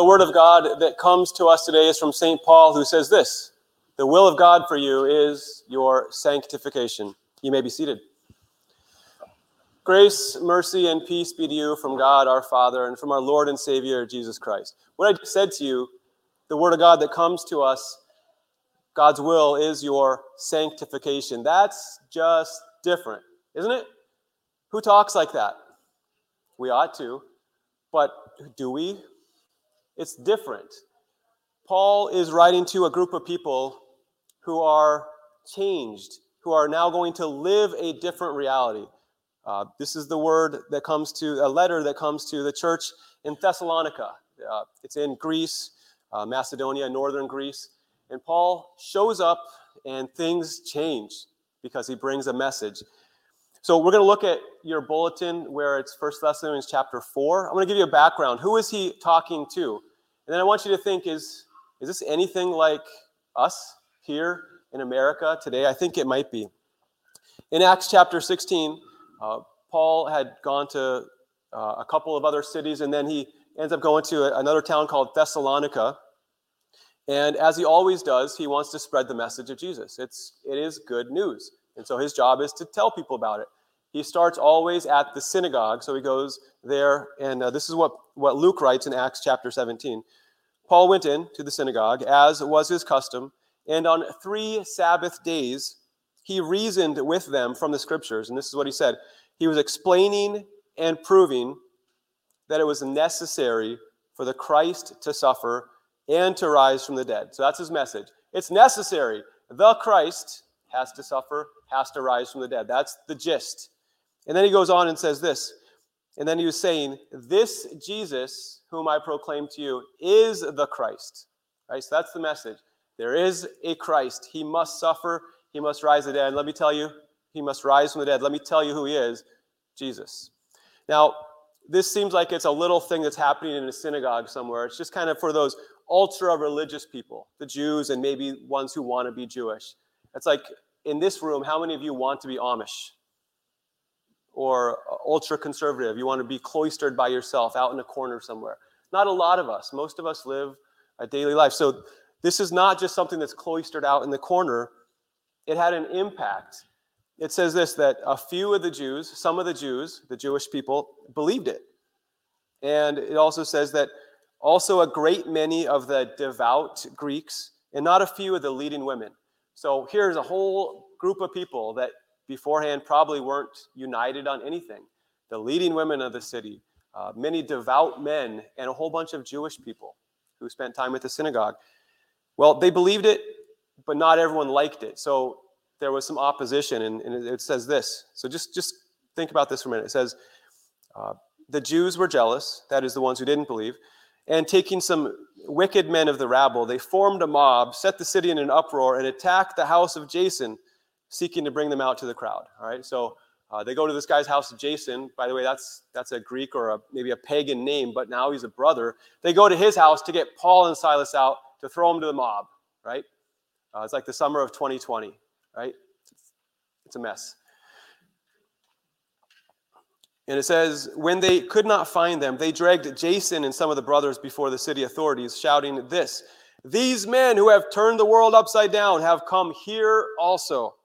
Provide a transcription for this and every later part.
The word of God that comes to us today is from St. Paul, who says this The will of God for you is your sanctification. You may be seated. Grace, mercy, and peace be to you from God our Father and from our Lord and Savior Jesus Christ. What I said to you, the word of God that comes to us, God's will is your sanctification. That's just different, isn't it? Who talks like that? We ought to, but do we? It's different. Paul is writing to a group of people who are changed, who are now going to live a different reality. Uh, this is the word that comes to a letter that comes to the church in Thessalonica. Uh, it's in Greece, uh, Macedonia, northern Greece. And Paul shows up and things change because he brings a message. So we're going to look at your bulletin where it's First Thessalonians chapter 4. I'm going to give you a background. Who is he talking to? And then I want you to think is is this anything like us here in America today? I think it might be. In Acts chapter 16, uh, Paul had gone to uh, a couple of other cities and then he ends up going to another town called Thessalonica. And as he always does, he wants to spread the message of Jesus. It's it is good news. And so his job is to tell people about it. He starts always at the synagogue. So he goes there, and uh, this is what, what Luke writes in Acts chapter 17. Paul went in to the synagogue, as was his custom, and on three Sabbath days he reasoned with them from the scriptures. And this is what he said He was explaining and proving that it was necessary for the Christ to suffer and to rise from the dead. So that's his message. It's necessary. The Christ has to suffer, has to rise from the dead. That's the gist. And then he goes on and says this. And then he was saying, This Jesus, whom I proclaim to you, is the Christ. Right? So that's the message. There is a Christ. He must suffer, he must rise from the dead. let me tell you, he must rise from the dead. Let me tell you who he is Jesus. Now, this seems like it's a little thing that's happening in a synagogue somewhere. It's just kind of for those ultra religious people, the Jews, and maybe ones who want to be Jewish. It's like in this room, how many of you want to be Amish? Or ultra conservative? You want to be cloistered by yourself out in a corner somewhere? Not a lot of us. Most of us live a daily life. So this is not just something that's cloistered out in the corner, it had an impact. It says this that a few of the Jews, some of the Jews, the Jewish people, believed it. And it also says that also a great many of the devout Greeks, and not a few of the leading women. So here's a whole group of people that beforehand probably weren't united on anything. The leading women of the city, uh, many devout men, and a whole bunch of Jewish people who spent time at the synagogue. Well, they believed it, but not everyone liked it. So there was some opposition, and, and it says this. So just, just think about this for a minute. It says, uh, the Jews were jealous, that is, the ones who didn't believe, and taking some wicked men of the rabble, they formed a mob, set the city in an uproar, and attacked the house of Jason, seeking to bring them out to the crowd. All right, so uh, they go to this guy's house, Jason. By the way, that's that's a Greek or a, maybe a pagan name, but now he's a brother. They go to his house to get Paul and Silas out to throw them to the mob. Right? Uh, it's like the summer of 2020. Right? It's, it's a mess. And it says, when they could not find them, they dragged Jason and some of the brothers before the city authorities, shouting this These men who have turned the world upside down have come here also,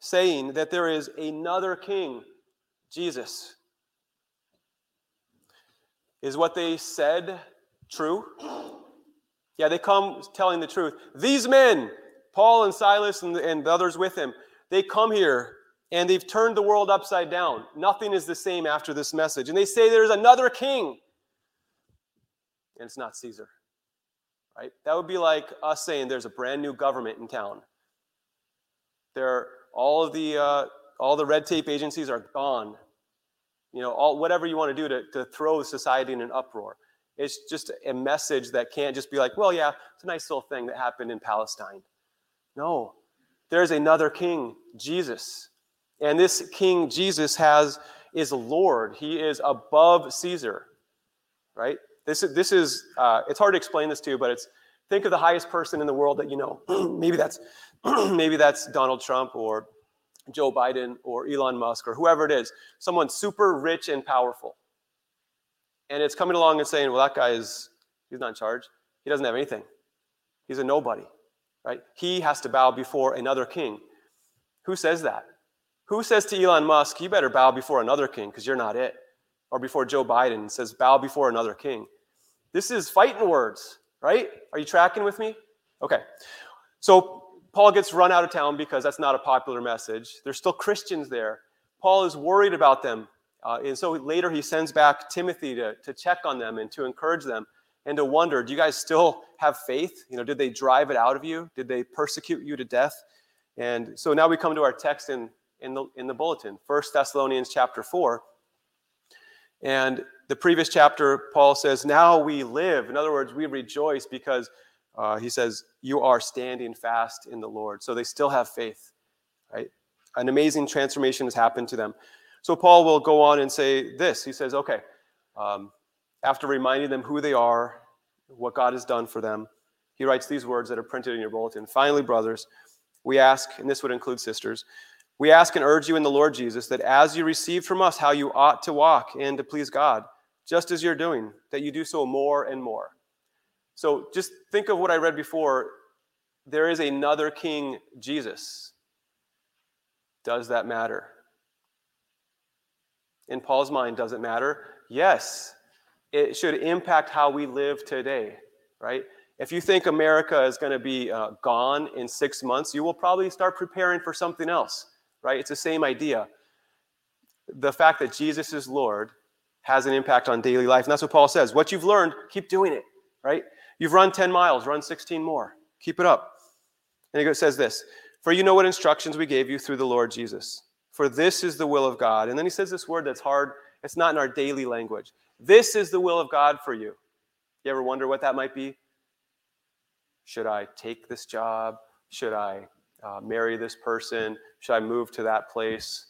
saying that there is another king, Jesus. Is what they said true? Yeah, they come telling the truth. These men, Paul and Silas and, and the others with him, they come here and they've turned the world upside down. Nothing is the same after this message. And they say there's another king, and it's not Caesar. Right? That would be like us saying there's a brand new government in town. There, all of the uh, all the red tape agencies are gone. You know, all whatever you want to do to, to throw society in an uproar. It's just a message that can't just be like, well, yeah, it's a nice little thing that happened in Palestine. No, there's another king, Jesus. And this King Jesus has is Lord. He is above Caesar, right? This is, this is uh, it's hard to explain this to you, but it's think of the highest person in the world that you know. maybe that's maybe that's Donald Trump or Joe Biden or Elon Musk or whoever it is, someone super rich and powerful. And it's coming along and saying, well, that guy is He's not in charge. He doesn't have anything. He's a nobody, right? He has to bow before another king. Who says that? Who says to Elon Musk, you better bow before another king because you're not it? Or before Joe Biden says, bow before another king. This is fighting words, right? Are you tracking with me? Okay. So Paul gets run out of town because that's not a popular message. There's still Christians there. Paul is worried about them. Uh, and so later he sends back Timothy to, to check on them and to encourage them and to wonder do you guys still have faith? You know, did they drive it out of you? Did they persecute you to death? And so now we come to our text in, in, the, in the bulletin, 1 Thessalonians chapter 4. And the previous chapter, Paul says, Now we live. In other words, we rejoice because uh, he says, You are standing fast in the Lord. So they still have faith, right? An amazing transformation has happened to them. So Paul will go on and say this He says, Okay, um, after reminding them who they are, what God has done for them, he writes these words that are printed in your bulletin. Finally, brothers, we ask, and this would include sisters, we ask and urge you in the Lord Jesus that as you receive from us how you ought to walk and to please God, just as you're doing, that you do so more and more. So just think of what I read before. There is another king, Jesus. Does that matter? In Paul's mind, does it matter? Yes. It should impact how we live today, right? If you think America is going to be uh, gone in six months, you will probably start preparing for something else, right? It's the same idea. The fact that Jesus is Lord has an impact on daily life. And that's what Paul says. What you've learned, keep doing it, right? You've run 10 miles, run 16 more. Keep it up. And he says this For you know what instructions we gave you through the Lord Jesus. For this is the will of God. And then he says this word that's hard, it's not in our daily language. This is the will of God for you. You ever wonder what that might be? Should I take this job? Should I uh, marry this person? Should I move to that place?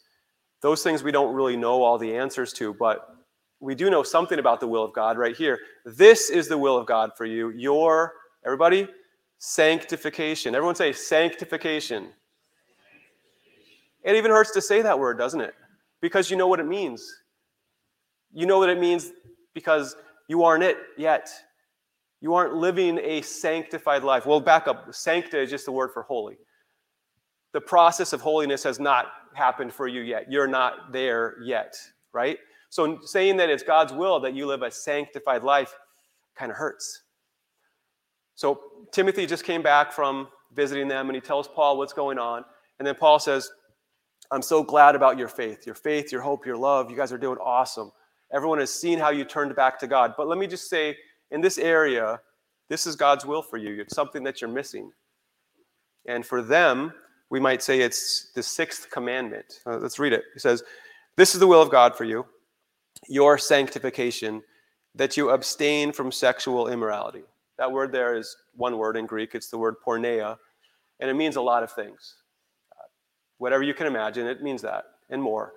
Those things we don't really know all the answers to, but we do know something about the will of God right here. This is the will of God for you. Your, everybody, sanctification. Everyone say sanctification. It even hurts to say that word, doesn't it? Because you know what it means. You know what it means because you aren't it yet. You aren't living a sanctified life. Well, back up. Sancta is just the word for holy. The process of holiness has not happened for you yet. You're not there yet, right? So saying that it's God's will that you live a sanctified life kind of hurts. So Timothy just came back from visiting them and he tells Paul what's going on. And then Paul says, I'm so glad about your faith, your faith, your hope, your love. You guys are doing awesome. Everyone has seen how you turned back to God. But let me just say, in this area, this is God's will for you. It's something that you're missing. And for them, we might say it's the sixth commandment. Uh, let's read it. It says, This is the will of God for you, your sanctification, that you abstain from sexual immorality. That word there is one word in Greek. It's the word porneia, and it means a lot of things. Uh, whatever you can imagine, it means that and more.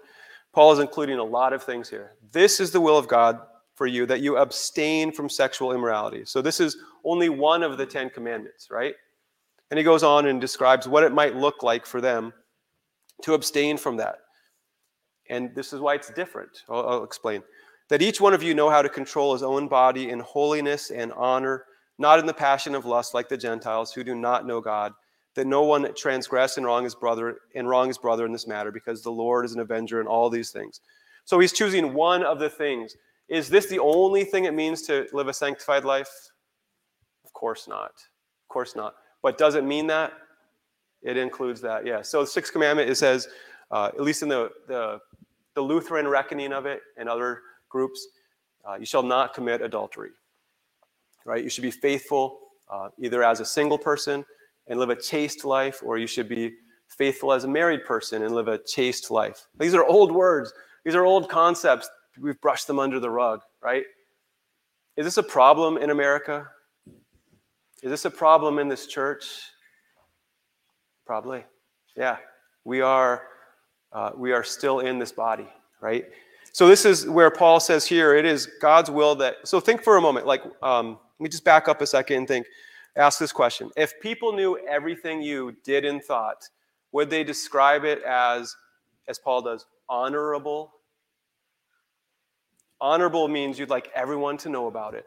Paul is including a lot of things here. This is the will of God for you, that you abstain from sexual immorality. So, this is only one of the Ten Commandments, right? And he goes on and describes what it might look like for them to abstain from that. And this is why it's different. I'll, I'll explain. That each one of you know how to control his own body in holiness and honor, not in the passion of lust like the Gentiles who do not know God that no one transgress and wrong his brother and wrong his brother in this matter because the lord is an avenger in all these things. So he's choosing one of the things. Is this the only thing it means to live a sanctified life? Of course not. Of course not. But does it mean that? It includes that yeah. So the sixth commandment it says uh, at least in the, the, the lutheran reckoning of it and other groups uh, you shall not commit adultery right you should be faithful uh, either as a single person and live a chaste life, or you should be faithful as a married person and live a chaste life. These are old words, these are old concepts. We've brushed them under the rug, right? Is this a problem in America? Is this a problem in this church? Probably. Yeah. We are uh, we are still in this body, right? So this is where Paul says here it is God's will that. So think for a moment. Like, um, let me just back up a second and think ask this question If people knew everything you did and thought, would they describe it as, as Paul does, honorable? Honorable means you'd like everyone to know about it.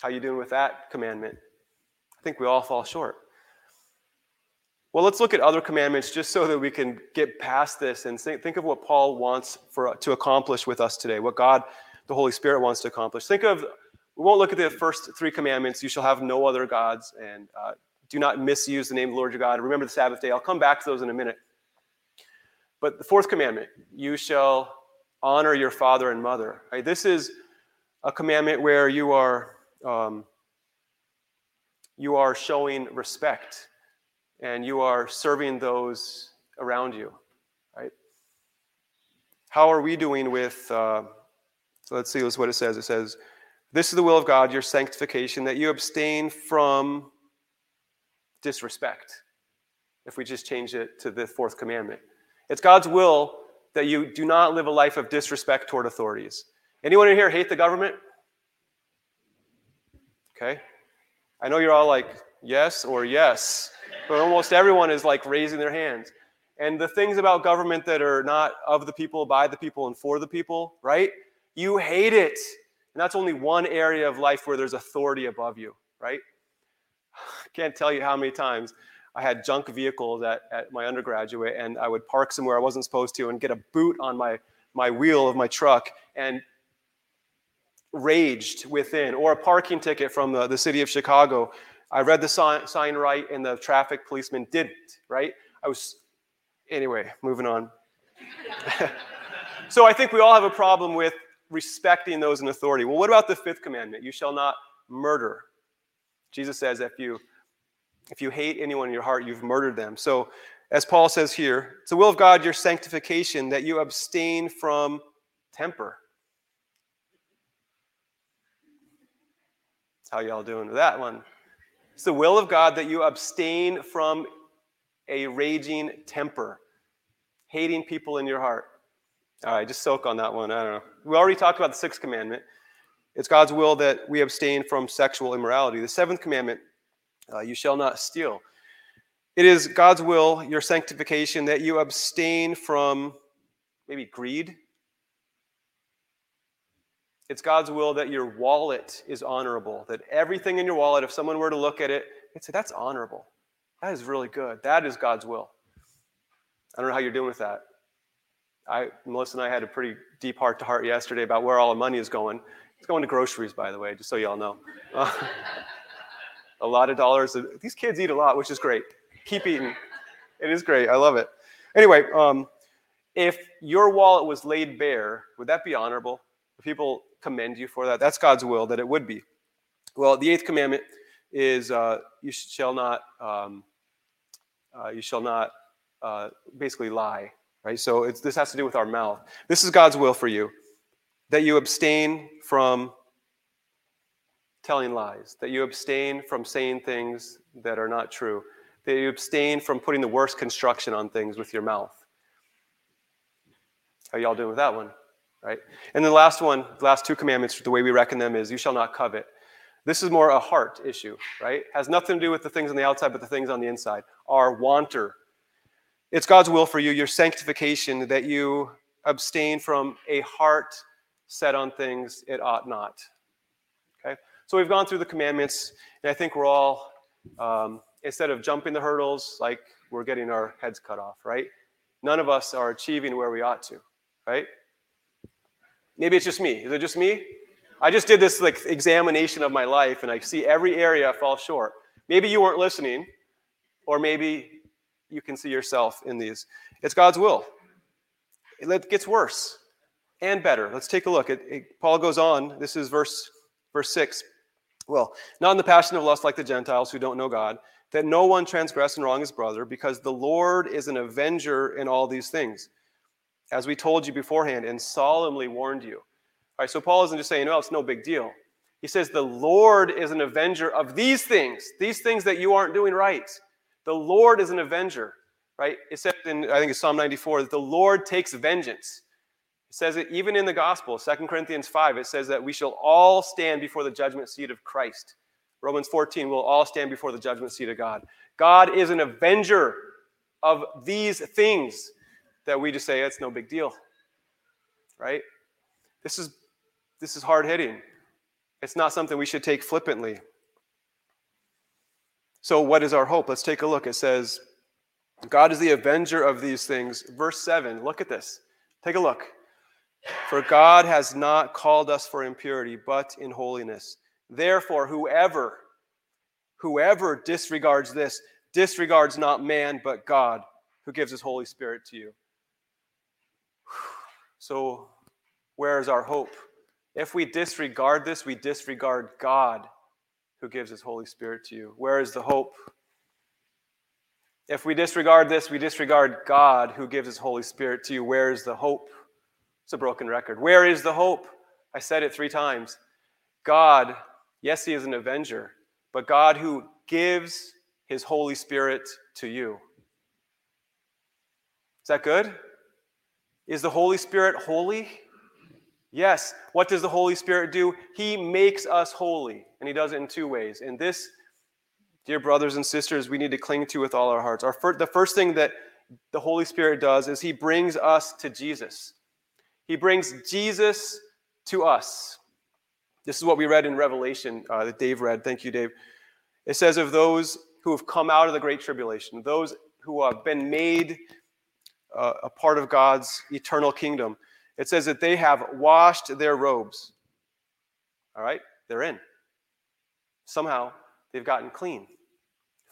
How you doing with that commandment? I think we all fall short. Well, let's look at other commandments just so that we can get past this and think of what Paul wants for, to accomplish with us today, what God, the Holy Spirit, wants to accomplish. Think of, we won't look at the first three commandments. You shall have no other gods and uh, do not misuse the name of the Lord your God. Remember the Sabbath day. I'll come back to those in a minute. But the fourth commandment, you shall honor your father and mother. Right? This is a commandment where you are um, you are showing respect and you are serving those around you, right? How are we doing with, uh, so let's see what it says. It says, This is the will of God, your sanctification, that you abstain from disrespect. If we just change it to the fourth commandment, it's God's will that you do not live a life of disrespect toward authorities. Anyone in here hate the government? Okay. I know you're all like, yes or yes, but almost everyone is like raising their hands. And the things about government that are not of the people, by the people, and for the people, right? You hate it. And that's only one area of life where there's authority above you, right? I can't tell you how many times I had junk vehicles at, at my undergraduate, and I would park somewhere I wasn't supposed to and get a boot on my, my wheel of my truck and raged within, or a parking ticket from the, the city of Chicago. I read the sign, right, and the traffic policeman didn't, right? I was, anyway, moving on. so I think we all have a problem with respecting those in authority. Well, what about the fifth commandment? You shall not murder. Jesus says if you if you hate anyone in your heart, you've murdered them. So, as Paul says here, it's the will of God, your sanctification, that you abstain from temper. How y'all doing with that one? It's the will of God that you abstain from a raging temper, hating people in your heart. All right, just soak on that one. I don't know. We already talked about the sixth commandment. It's God's will that we abstain from sexual immorality. The seventh commandment uh, you shall not steal. It is God's will, your sanctification, that you abstain from maybe greed. It's God's will that your wallet is honorable, that everything in your wallet, if someone were to look at it, they'd say, that's honorable. That is really good. That is God's will. I don't know how you're doing with that. I, Melissa and I had a pretty deep heart to heart yesterday about where all the money is going. It's going to groceries, by the way, just so y'all know. Uh, a lot of dollars. These kids eat a lot, which is great. Keep eating. It is great. I love it. Anyway, um, if your wallet was laid bare, would that be honorable? People commend you for that? That's God's will that it would be. Well, the eighth commandment is uh, you shall not um, uh, you shall not uh, basically lie, right? So this has to do with our mouth. This is God's will for you that you abstain from telling lies, that you abstain from saying things that are not true, that you abstain from putting the worst construction on things with your mouth. How y'all doing with that one? Right? And the last one, the last two commandments, the way we reckon them is you shall not covet. This is more a heart issue, right? Has nothing to do with the things on the outside, but the things on the inside. Our wanter. It's God's will for you, your sanctification, that you abstain from a heart set on things it ought not. Okay? So we've gone through the commandments, and I think we're all, um, instead of jumping the hurdles, like we're getting our heads cut off, right? None of us are achieving where we ought to, right? Maybe it's just me. Is it just me? I just did this like examination of my life, and I see every area fall short. Maybe you weren't listening, or maybe you can see yourself in these. It's God's will. It gets worse and better. Let's take a look. It, it, Paul goes on. This is verse verse six. Well, not in the passion of lust like the Gentiles who don't know God, that no one transgress and wrong his brother, because the Lord is an avenger in all these things, as we told you beforehand and solemnly warned you. All right, so Paul isn't just saying, well, it's no big deal. He says, the Lord is an avenger of these things, these things that you aren't doing right. The Lord is an avenger, right? It says in, I think it's Psalm 94, that the Lord takes vengeance. It says it even in the gospel, 2 Corinthians 5, it says that we shall all stand before the judgment seat of Christ. Romans 14, we'll all stand before the judgment seat of God. God is an avenger of these things that we just say it's no big deal. Right? This is this is hard hitting. It's not something we should take flippantly. So, what is our hope? Let's take a look. It says, God is the avenger of these things. Verse 7, look at this. Take a look. For God has not called us for impurity, but in holiness. Therefore, whoever, whoever disregards this, disregards not man, but God, who gives his Holy Spirit to you. So, where is our hope? If we disregard this, we disregard God, who gives his Holy Spirit to you. Where is the hope? If we disregard this, we disregard God, who gives his Holy Spirit to you. Where is the hope? It's a broken record. Where is the hope? I said it three times. God, yes, he is an avenger, but God who gives his Holy Spirit to you. Is that good? Is the Holy Spirit holy? Yes. What does the Holy Spirit do? He makes us holy, and He does it in two ways. And this, dear brothers and sisters, we need to cling to with all our hearts. Our fir- the first thing that the Holy Spirit does is He brings us to Jesus. He brings Jesus to us. This is what we read in Revelation uh, that Dave read. Thank you, Dave. It says of those who have come out of the great tribulation, those who have been made uh, a part of God's eternal kingdom. It says that they have washed their robes. All right? They're in. Somehow they've gotten clean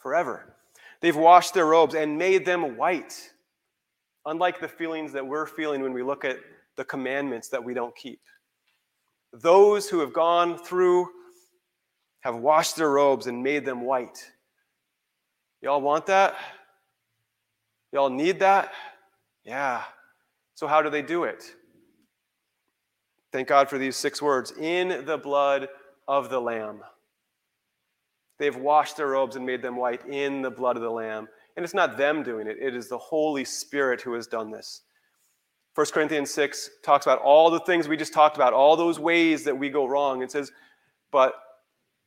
forever. They've washed their robes and made them white. Unlike the feelings that we're feeling when we look at the commandments that we don't keep. Those who have gone through have washed their robes and made them white. Y'all want that? Y'all need that? Yeah. So, how do they do it? Thank God for these six words in the blood of the Lamb. They've washed their robes and made them white in the blood of the Lamb. And it's not them doing it, it is the Holy Spirit who has done this. 1 Corinthians 6 talks about all the things we just talked about, all those ways that we go wrong. It says, but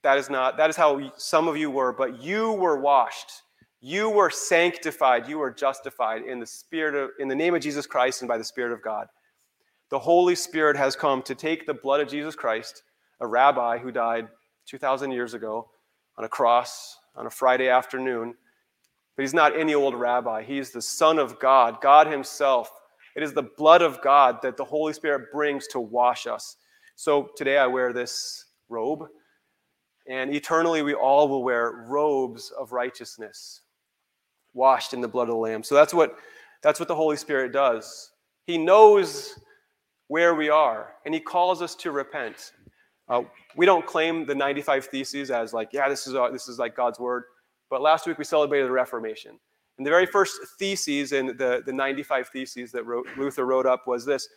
that is not, that is how some of you were, but you were washed. You were sanctified. You were justified in the spirit of, in the name of Jesus Christ and by the Spirit of God. The Holy Spirit has come to take the blood of Jesus Christ, a rabbi who died 2,000 years ago on a cross on a Friday afternoon. But he's not any old rabbi. He's the Son of God, God Himself. It is the blood of God that the Holy Spirit brings to wash us. So today I wear this robe, and eternally we all will wear robes of righteousness, washed in the blood of the Lamb. So that's what, that's what the Holy Spirit does. He knows where we are, and he calls us to repent. Uh, we don't claim the 95 Theses as like, yeah, this is, uh, this is like God's word. But last week we celebrated the Reformation. And the very first theses in the, the 95 Theses that wrote, Luther wrote up was this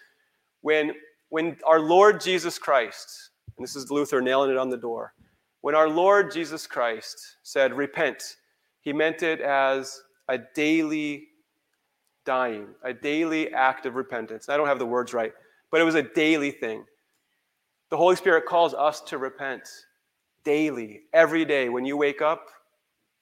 when, when our Lord Jesus Christ, and this is Luther nailing it on the door, when our Lord Jesus Christ said, repent, he meant it as a daily dying, a daily act of repentance. I don't have the words right, but it was a daily thing. The Holy Spirit calls us to repent daily, every day. When you wake up,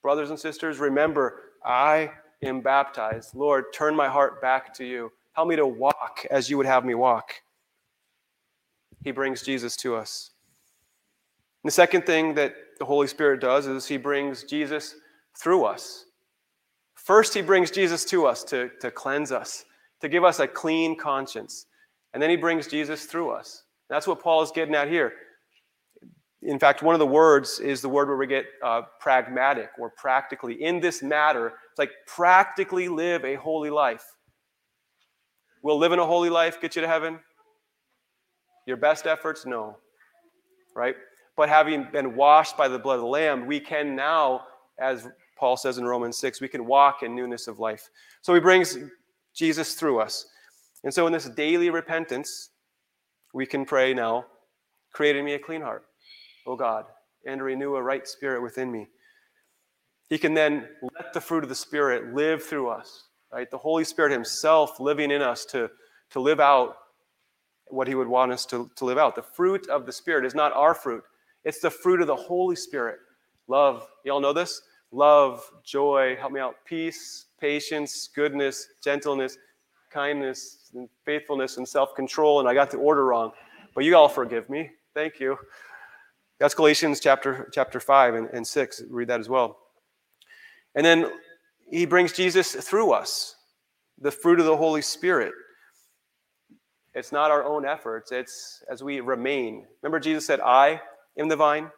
brothers and sisters, remember, I am baptized. Lord, turn my heart back to you. Help me to walk as you would have me walk. He brings Jesus to us. And the second thing that the Holy Spirit does is he brings Jesus through us. First, he brings Jesus to us to, to cleanse us, to give us a clean conscience. And then he brings Jesus through us. That's what Paul is getting at here. In fact, one of the words is the word where we get uh, pragmatic or practically. In this matter, it's like practically live a holy life. Will living a holy life get you to heaven? Your best efforts? No. Right? But having been washed by the blood of the Lamb, we can now, as Paul says in Romans 6, we can walk in newness of life. So he brings Jesus through us. And so, in this daily repentance, we can pray now create in me a clean heart, O God, and renew a right spirit within me. He can then let the fruit of the Spirit live through us, right? The Holy Spirit Himself living in us to, to live out what He would want us to, to live out. The fruit of the Spirit is not our fruit, it's the fruit of the Holy Spirit. Love, y'all know this? Love, joy, help me out, peace, patience, goodness, gentleness, kindness and faithfulness and self control, and I got the order wrong. But you all forgive me. Thank you. That's Galatians chapter, chapter 5 and, and 6. Read that as well. And then he brings Jesus through us, the fruit of the Holy Spirit. It's not our own efforts, it's as we remain. Remember, Jesus said, I am the vine,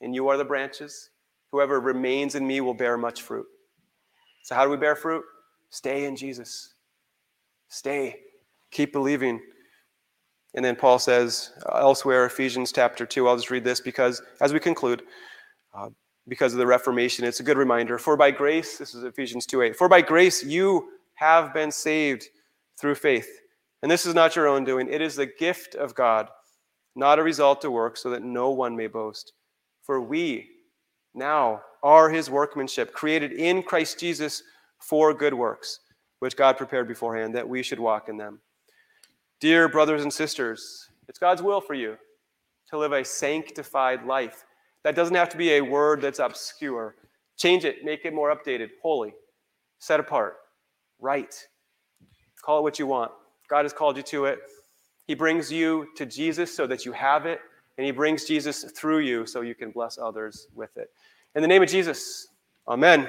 and you are the branches. Whoever remains in me will bear much fruit. So, how do we bear fruit? Stay in Jesus. Stay. Keep believing. And then Paul says elsewhere, Ephesians chapter 2, I'll just read this because as we conclude, uh, because of the Reformation, it's a good reminder. For by grace, this is Ephesians 2 8, for by grace you have been saved through faith. And this is not your own doing, it is the gift of God, not a result of work, so that no one may boast. For we now are his workmanship, created in Christ Jesus for good works, which God prepared beforehand that we should walk in them. Dear brothers and sisters, it's God's will for you to live a sanctified life. That doesn't have to be a word that's obscure. Change it, make it more updated, holy, set apart, right. Call it what you want. God has called you to it. He brings you to Jesus so that you have it, and He brings Jesus through you so you can bless others with it. In the name of Jesus, amen.